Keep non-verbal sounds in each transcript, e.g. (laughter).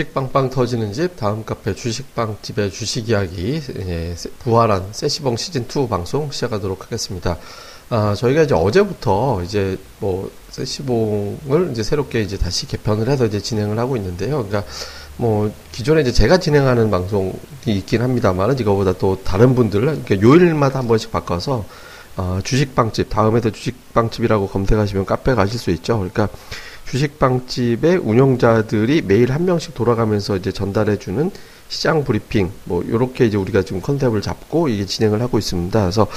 예, 주식 빵빵 터지는 집 다음 카페 주식빵 집의 주식 이야기 예, 부활한 세시봉 시즌 2 방송 시작하도록 하겠습니다. 아, 저희가 이제 어제부터 이제 뭐 세시봉을 이제 새롭게 이제 다시 개편을 해서 이제 진행을 하고 있는데요. 그러니까 뭐 기존에 이제 제가 진행하는 방송이 있긴 합니다만 이거보다 또 다른 분들 그러니까 요일마다 한 번씩 바꿔서 어, 주식빵집 다음에도 주식빵집이라고 검색하시면 카페 가실 수 있죠. 그러니까 주식빵집의 운영자들이 매일 한 명씩 돌아가면서 이제 전달해주는 시장 브리핑, 뭐, 요렇게 이제 우리가 지금 컨셉을 잡고 이게 진행을 하고 있습니다. 그래서,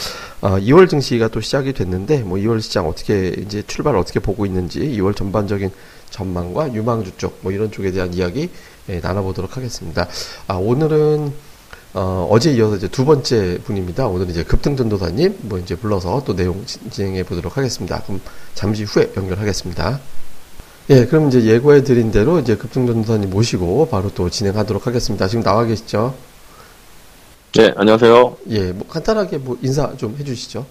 어, 2월 증시가 또 시작이 됐는데, 뭐, 2월 시장 어떻게, 이제 출발 어떻게 보고 있는지, 2월 전반적인 전망과 유망주 쪽, 뭐, 이런 쪽에 대한 이야기, 예, 나눠보도록 하겠습니다. 아, 오늘은, 어, 어제 이어서 이제 두 번째 분입니다. 오늘 이제 급등 전도사님, 뭐, 이제 불러서 또 내용 진행해 보도록 하겠습니다. 그럼 잠시 후에 연결하겠습니다. 예, 그럼 이제 예고해 드린 대로 이제 급등전도사님 모시고 바로 또 진행하도록 하겠습니다. 지금 나와 계시죠? 네, 안녕하세요. 예, 뭐 간단하게 뭐 인사 좀 해주시죠.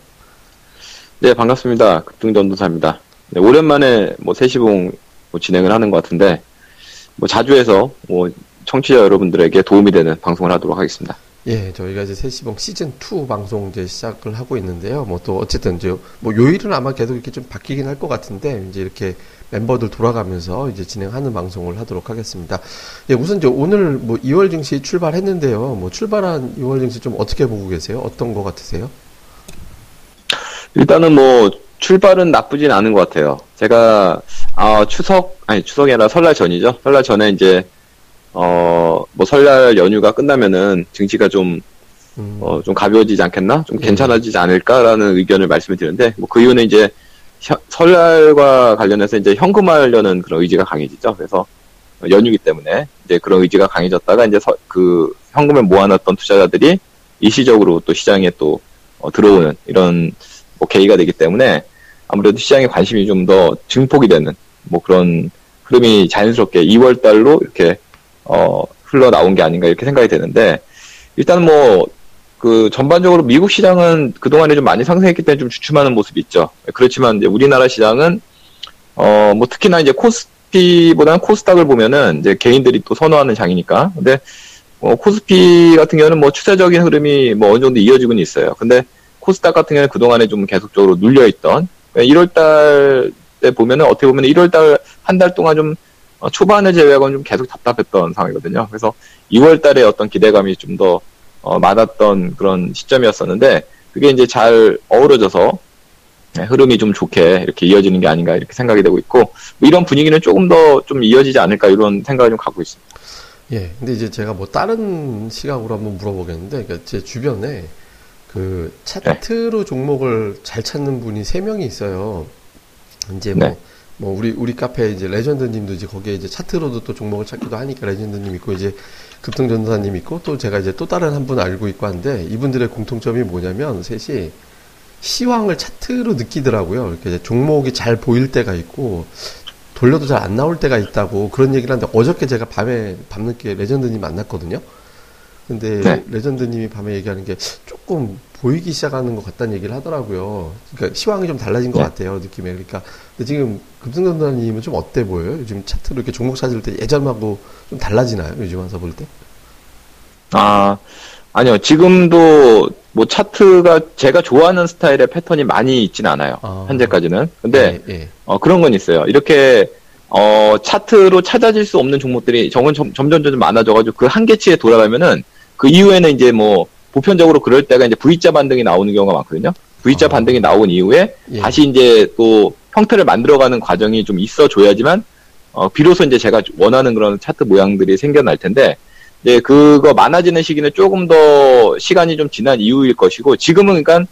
네, 반갑습니다. 급등전도사입니다. 네, 오랜만에 뭐 세시봉 뭐 진행을 하는 것 같은데, 뭐 자주 해서 뭐 청취자 여러분들에게 도움이 되는 방송을 하도록 하겠습니다. 예, 저희가 이제 세시봉 시즌 2 방송 이제 시작을 하고 있는데요. 뭐 또 어쨌든 이제 뭐 요일은 아마 계속 이렇게 좀 바뀌긴 할 것 같은데 이제 이렇게 멤버들 돌아가면서 이제 진행하는 방송을 하도록 하겠습니다. 예, 우선 이제 오늘 뭐 2월 증시 출발했는데요. 뭐 출발한 2월 증시 좀 어떻게 보고 계세요? 어떤 거 같으세요? 일단은 뭐 출발은 나쁘진 않은 것 같아요. 제가 아 추석 아니 추석이 아니라 설날 전이죠. 설날 전에 이제 어 뭐 설날 연휴가 끝나면은 증시가 좀 음. 어, 좀 가벼워지지 않겠나? 좀 예. 괜찮아지지 않을까라는 의견을 말씀을 드렸는데, 뭐 그 이유는 이제 설날과 관련해서 이제 현금화하려는 그런 의지가 강해지죠. 그래서 연휴기 때문에 이제 그런 의지가 강해졌다가 이제 서, 그 현금을 모아놨던 투자자들이 일시적으로 또 시장에 또 어, 들어오는 이런 뭐 계기가 되기 때문에 아무래도 시장에 관심이 좀 더 증폭이 되는 뭐 그런 흐름이 자연스럽게 2월 달로 이렇게 어 흘러나온 게 아닌가 이렇게 생각이 되는데 일단 뭐 그 전반적으로 미국 시장은 그동안에 좀 많이 상승했기 때문에 좀 주춤하는 모습이 있죠. 그렇지만 이제 우리나라 시장은 어 뭐 특히나 이제 코스피보다는 코스닥을 보면은 이제 개인들이 또 선호하는 장이니까. 근데 어 코스피 같은 경우는 뭐 추세적인 흐름이 뭐 어느 정도 이어지고는 있어요. 근데 코스닥 같은 경우는 그동안에 좀 계속적으로 눌려 있던 1월 달때 보면은 어떻게 보면 1월 달 한 달 동안 좀 어, 초반에 제외하고는 좀 계속 답답했던 상황이거든요. 그래서 2월 달에 어떤 기대감이 좀더 어, 많았던 그런 시점이었었는데 그게 이제 잘 어우러져서 네, 흐름이 좀 좋게 이렇게 이어지는 게 아닌가 이렇게 생각이 되고 있고 뭐 이런 분위기는 조금 더 좀 이어지지 않을까 이런 생각을 좀 갖고 있습니다. 예, 근데 이제 제가 뭐 다른 시각으로 한번 물어보겠는데, 그러니까 제 주변에 그 차트로 네. 종목을 잘 찾는 분이 세 명이 있어요. 이제 뭐, 네. 뭐 우리 우리 카페 이제 레전드님도 이제 거기에 이제 차트로도 또 종목을 찾기도 하니까 레전드님 있고 이제 급등전도사님 있고 또 제가 이제 또 다른 한 분 알고 있고 한데 이분들의 공통점이 뭐냐면 셋이 시황을 차트로 느끼더라고요. 이렇게 종목이 잘 보일 때가 있고 돌려도 잘 안 나올 때가 있다고 그런 얘기를 하는데 어저께 제가 밤에 밤늦게 레전드님 만났거든요. 근데 네. 레전드님이 밤에 얘기하는 게 조금 보이기 시작하는 것 같다는 얘기를 하더라고요. 그러니까 시황이 좀 달라진 것 네. 같아요 느낌에. 그러니까 근데 지금 금승전도사님은 좀 어때 보여요? 요즘 차트로 이렇게 종목 찾을 때 예전하고 좀 달라지나요? 요즘 와서 볼 때? 아 아니요 지금도 뭐 차트가 제가 좋아하는 스타일의 패턴이 많이 있진 않아요 아, 현재까지는. 근데 네, 네. 어, 그런 건 있어요. 이렇게 어, 차트로 찾아질 수 없는 종목들이 정은 점점 점점 많아져가지고 그 한계치에 돌아가면은 그 이후에는 이제 뭐 보편적으로 그럴 때가 이제 V자 반등이 나오는 경우가 많거든요. V자 아. 반등이 나온 이후에 예. 다시 이제 또 형태를 만들어가는 과정이 좀 있어줘야지만 어, 비로소 이제 제가 원하는 그런 차트 모양들이 생겨날 텐데 이제 그거 많아지는 시기는 조금 더 시간이 좀 지난 이후일 것이고 지금은 그러니까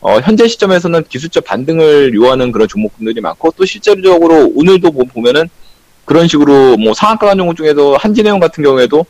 어, 현재 시점에서는 기술적 반등을 요하는 그런 종목들이 많고 또 실질적으로 오늘도 보면은 그런 식으로 뭐 상한가 간 종목 중에도 한진해운 같은 경우에도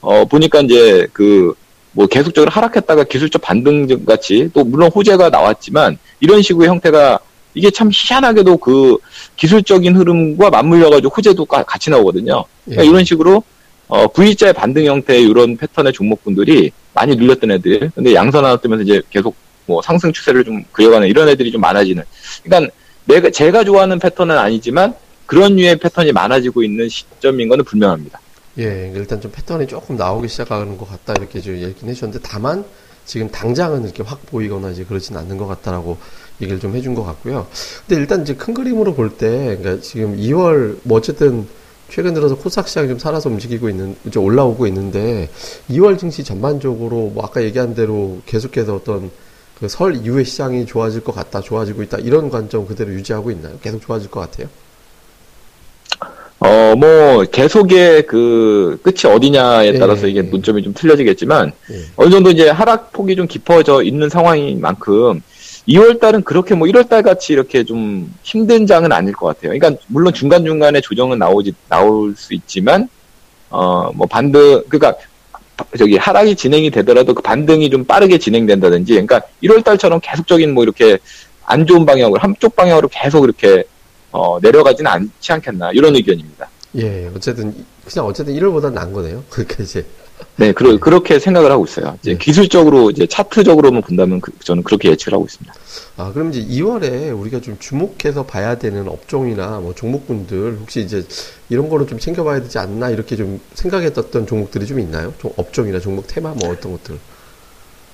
어, 보니까 이제 그 뭐 계속적으로 하락했다가 기술적 반등 같이 또 물론 호재가 나왔지만 이런 식의 형태가 이게 참 희한하게도 그 기술적인 흐름과 맞물려 가지고 호재도 같이 나오거든요. 그러니까 예. 이런 식으로 어, V자의 반등 형태의 이런 패턴의 종목분들이 많이 눌렸던 애들. 근데 하나 뜨면서 이제 계속 뭐 상승 추세를 좀 그려가는 이런 애들이 좀 많아지는. 그러니까 내가 제가 좋아하는 패턴은 아니지만 그런 류의 패턴이 많아지고 있는 시점인 거는 분명합니다. 예, 일단 좀 패턴이 조금 나오기 시작하는 것 같다 이렇게 좀 얘기는 해주셨는데 다만 지금 당장은 이렇게 확 보이거나 이제 그러진 않는 것 같다라고 얘기를 좀 해준 것 같고요. 근데 일단 이제 큰 그림으로 볼 때, 그러니까 지금 2월 뭐 어쨌든 최근 들어서 코스닥 시장이 좀 살아서 움직이고 있는, 이제 올라오고 있는데 2월 증시 전반적으로 뭐 아까 얘기한 대로 계속해서 어떤 그 설 이후에 시장이 좋아질 것 같다, 좋아지고 있다 이런 관점 그대로 유지하고 있나요? 계속 좋아질 것 같아요? 어, 뭐, 계속의 그, 끝이 어디냐에 따라서 예, 이게 문점이 좀 틀려지겠지만, 예. 어느 정도 이제 하락폭이 좀 깊어져 있는 상황인 만큼, 2월 달은 그렇게 뭐 1월 달 같이 이렇게 좀 힘든 장은 아닐 것 같아요. 그러니까, 물론 중간중간에 조정은 나오지, 나올 수 있지만, 어, 뭐 반등, 그러니까, 저기 하락이 진행이 되더라도 그 반등이 좀 빠르게 진행된다든지, 그러니까 1월 달처럼 계속적인 뭐 이렇게 안 좋은 방향으로, 한쪽 방향으로 계속 이렇게 어, 내려가지는 않지 않겠나 이런 의견입니다. 예, 어쨌든 그냥 어쨌든 1월보다 나은 거네요. (laughs) 그렇게 이제 네, 그러, 네. 그렇게 생각을 하고 있어요. 이제 네. 기술적으로 이제 차트적으로만 본다면 그, 저는 그렇게 예측을 하고 있습니다. 아, 그럼 이제 2월에 우리가 좀 주목해서 봐야 되는 업종이나 뭐 종목군들 혹시 이제 이런 거를 좀 챙겨봐야 되지 않나 이렇게 좀 생각했던 종목들이 좀 있나요? 좀 업종이나 종목 테마 뭐 어떤 것들?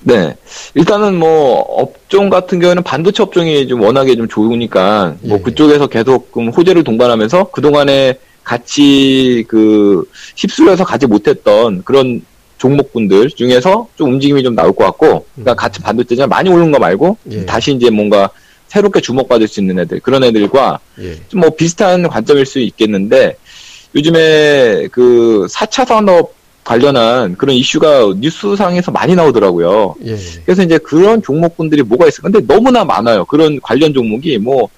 네. 일단은 뭐, 업종 같은 경우에는 반도체 업종이 좀 워낙에 좀 좋으니까, 뭐 예. 그쪽에서 계속 호재를 동반하면서 그동안에 같이 그, 휩쓸려서 가지 못했던 그런 종목군들 중에서 좀 움직임이 좀 나올 것 같고, 그러니까 같은 반도체지만 많이 오른 거 말고, 예. 다시 이제 뭔가 새롭게 주목받을 수 있는 애들, 그런 애들과 예. 좀뭐 비슷한 관점일 수 있겠는데, 요즘에 그 4차 산업 관련한 그런 이슈가 뉴스상에서 많이 나오더라고요. 예. 그래서 이제 그런 종목군들이 뭐가 있어. 근데 너무나 많아요. 그런 관련 종목이 뭐,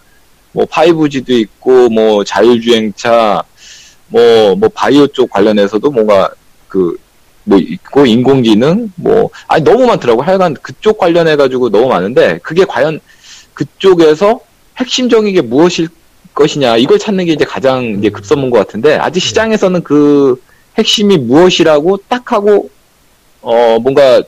뭐 5G도 있고, 뭐 자율주행차, 뭐, 뭐 바이오 쪽 관련해서도 뭔가 그, 뭐 있고, 인공지능, 뭐, 아니 너무 많더라고. 하여간 그쪽 관련해가지고 너무 많은데, 그게 과연 그쪽에서 핵심적인 게 무엇일 것이냐, 이걸 찾는 게 이제 가장 이제 급선무인 것 같은데, 아직 예. 시장에서는 그, 핵심이 무엇이라고 딱 하고 어 뭔가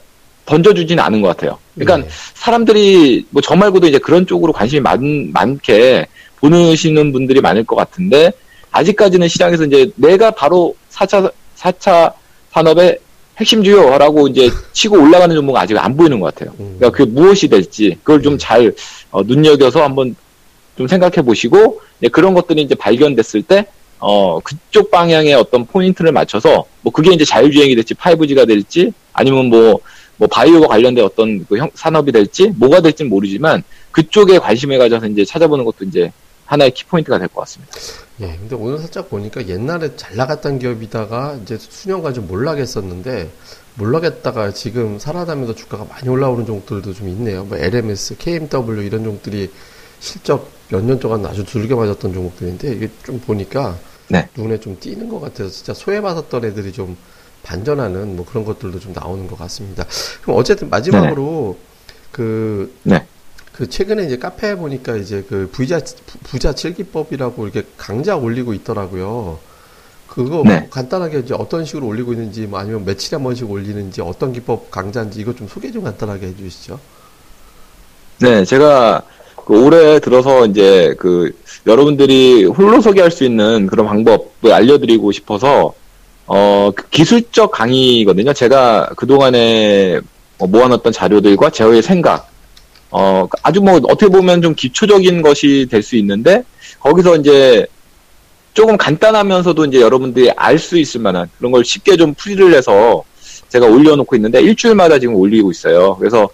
던져주지는 않은 것 같아요. 그러니까 네. 사람들이 뭐 저 말고도 이제 그런 쪽으로 관심이 많, 많게 보시는 분들이 많을 것 같은데 아직까지는 시장에서 이제 내가 바로 4차 4차 산업의 핵심 주요라고 이제 치고 올라가는 종목은 아직 안 보이는 것 같아요. 음. 그러니까 그게 무엇이 될지 그걸 좀잘 네. 어, 눈여겨서 한번 좀 생각해 보시고 그런 것들이 이제 발견됐을 때 어, 그쪽 방향의 어떤 포인트를 맞춰서, 뭐, 그게 이제 자율주행이 될지, 5G가 될지, 아니면 뭐, 뭐, 바이오와 관련된 어떤 그 형, 산업이 될지, 뭐가 될지는 모르지만, 그쪽에 관심을 가져서 이제 찾아보는 것도 이제 하나의 키포인트가 될 것 같습니다. 예, 근데 오늘 살짝 보니까 옛날에 잘 나갔던 기업이다가 이제 수년간 좀 몰락했었는데, 몰락했다가 지금 살아나면서 주가가 많이 올라오는 종들도 좀 있네요. 뭐, LMS, KMW 이런 종들이 실적 몇 년 동안 아주 두들겨 맞았던 종목들인데 이게 좀 보니까 네. 눈에 좀 띄는 것 같아서 진짜 소외받았던 애들이 좀 반전하는 뭐 그런 것들도 좀 나오는 것 같습니다. 그럼 어쨌든 마지막으로 네. 그, 네. 그 최근에 이제 카페에 보니까 이제 그 부자 부자 칠기법이라고 이렇게 강좌 올리고 있더라고요. 그거 네. 뭐 간단하게 이제 어떤 식으로 올리고 있는지 뭐 아니면 며칠에 한 번씩 올리는지 어떤 기법 강좌인지 이거 좀 소개 좀 간단하게 해주시죠. 네, 제가 그 올해 들어서 이제 그 여러분들이 홀로서기 할 수 있는 그런 방법을 알려드리고 싶어서 어, 그 기술적 강의거든요. 제가 그동안에 뭐 모아놨던 자료들과 제어의 생각, 어, 아주 뭐 어떻게 보면 좀 기초적인 것이 될 수 있는데 거기서 이제 조금 간단하면서도 이제 여러분들이 알 수 있을 만한 그런 걸 쉽게 좀 풀이를 해서 제가 올려놓고 있는데 일주일마다 지금 올리고 있어요. 그래서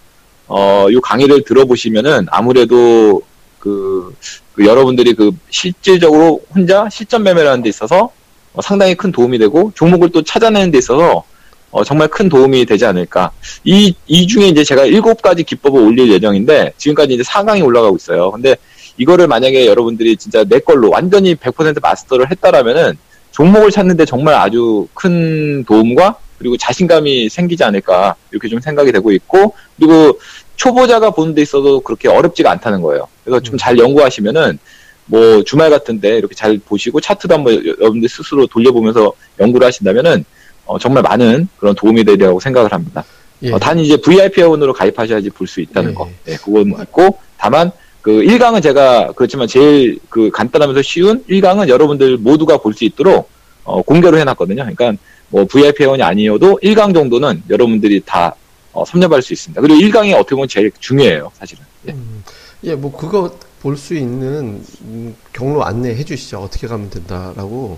어, 이 강의를 들어보시면은 아무래도 그, 그 여러분들이 그 실질적으로 혼자 실전 매매라는 데 있어서 어, 상당히 큰 도움이 되고 종목을 또 찾아내는 데 있어서 어, 정말 큰 도움이 되지 않을까. 이, 이 중에 이제 제가 일곱 가지 기법을 올릴 예정인데 지금까지 이제 4강이 올라가고 있어요. 근데 이거를 만약에 여러분들이 진짜 내 걸로 완전히 100% 마스터를 했다라면은 종목을 찾는데 정말 아주 큰 도움과 그리고 자신감이 생기지 않을까 이렇게 좀 생각이 되고 있고 그리고 초보자가 보는 데 있어도 그렇게 어렵지가 않다는 거예요. 그래서 좀잘 음. 연구하시면은 뭐 주말 같은데 이렇게 잘 보시고 차트도 한번 여러분들 스스로 돌려보면서 연구를 하신다면은 어, 정말 많은 그런 도움이 되리라고 생각을 합니다. 예. 어, 단 이제 VIP 회원으로 가입하셔야지 볼 수 있다는 예. 거. 네, 그건 뭐. 있고 다만 그 1강은 제가 그렇지만 제일 그 간단하면서 쉬운 1강은 여러분들 모두가 볼 수 있도록 어, 공개로 해놨거든요. 그러니까 뭐 VIP 회원이 아니어도 1강 정도는 여러분들이 다 어, 섭렵할 수 있습니다. 그리고 1강이 어떻게 보면 제일 중요해요, 사실은. 예, 음, 예, 뭐 그거 볼 수 있는 음, 경로 안내해 주시죠. 어떻게 가면 된다라고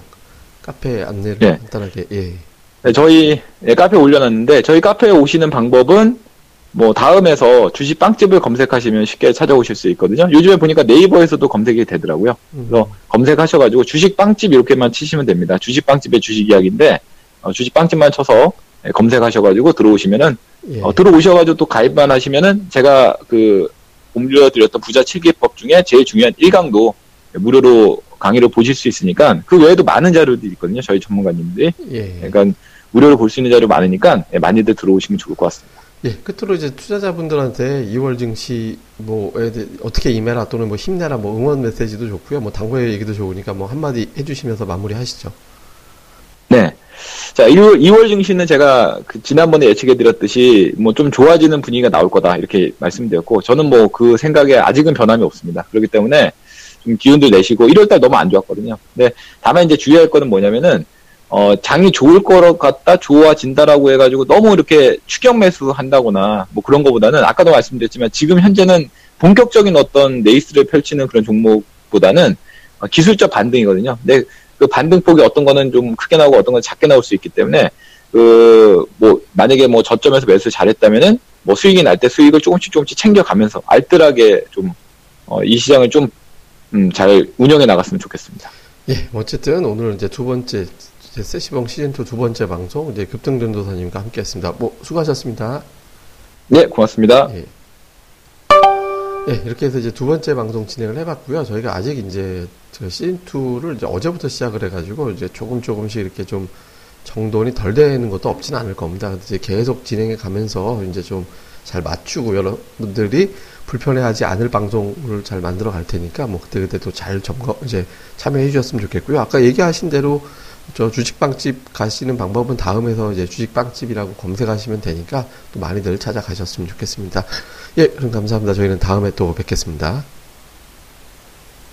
카페 안내를 예. 간단하게 예. 네, 저희 예, 카페에 올려놨는데 저희 카페에 오시는 방법은 뭐 다음에서 주식 빵집을 검색하시면 쉽게 찾아오실 수 있거든요. 요즘에 보니까 네이버에서도 검색이 되더라고요. 음, 그래서 검색하셔가지고 주식 빵집 이렇게만 치시면 됩니다. 주식 빵집의 주식 이야기인데 어, 주식 빵집만 쳐서 예, 검색하셔가지고 들어오시면은 예. 어, 들어오셔가지고 또 가입만 하시면은 제가 그 옮겨드렸던 부자 7기법 중에 제일 중요한 1강도 무료로 강의를 보실 수 있으니까 그 외에도 많은 자료들이 있거든요. 저희 전문가님들이. 예. 그러니까 무료로 볼 수 있는 자료 많으니까 예, 많이들 들어오시면 좋을 것 같습니다. 예, 끝으로 이제 투자자분들한테 2월 증시 대해 어떻게 임해라 또는 뭐 힘내라 뭐 응원 메시지도 좋고요. 뭐 당구의 얘기도 좋으니까 뭐 한마디 해주시면서 마무리하시죠. 네. 자, 2월, 2월 증시는 제가 그 지난번에 예측해드렸듯이 뭐 좀 좋아지는 분위기가 나올 거다 이렇게 말씀드렸고 저는 뭐 그 생각에 아직은 변함이 없습니다. 그렇기 때문에 좀 기운도 내시고 1월달 너무 안 좋았거든요. 근데 다만 이제 주의할 거는 뭐냐면은 어, 장이 좋을 것 같다, 좋아진다라고 해가지고 너무 이렇게 추격 매수 한다거나 뭐 그런 거보다는 아까도 말씀드렸지만 지금 현재는 본격적인 어떤 레이스를 펼치는 그런 종목보다는 어, 기술적 반등이거든요. 근데 그 반등폭이 어떤 거는 좀 크게 나오고 어떤 건 작게 나올 수 있기 때문에 그 뭐 만약에 뭐 저점에서 매수 잘했다면은 뭐 수익이 날 때 수익을 조금씩 조금씩 챙겨가면서 알뜰하게 좀 어, 이 시장을 좀 음, 잘 운영해 나갔으면 좋겠습니다. 예, 어쨌든 오늘 이제 두 번째 이제 세시봉 시즌 2 두 번째 방송 이제 급등 전도사님과 함께했습니다. 뭐 수고하셨습니다. 네, 고맙습니다. 예. 예, 이렇게 해서 이제 두 번째 방송 진행을 해봤고요. 저희가 아직 이제 저 시즌 2를 이제 어제부터 시작을 해가지고 이제 조금 조금씩 이렇게 좀 정돈이 덜 되는 것도 없지는 않을 겁니다. 이제 계속 진행해 가면서 이제 좀 잘 맞추고 여러분들이 불편해하지 않을 방송을 잘 만들어 갈 테니까 뭐 그때 그때 또 잘 점검 이제 참여해 주셨으면 좋겠고요. 아까 얘기하신 대로 저 주식빵집 가시는 방법은 다음에서 이제 주식빵집이라고 검색하시면 되니까 또 많이들 찾아가셨으면 좋겠습니다. 예, 그럼 감사합니다. 저희는 다음에 또 뵙겠습니다.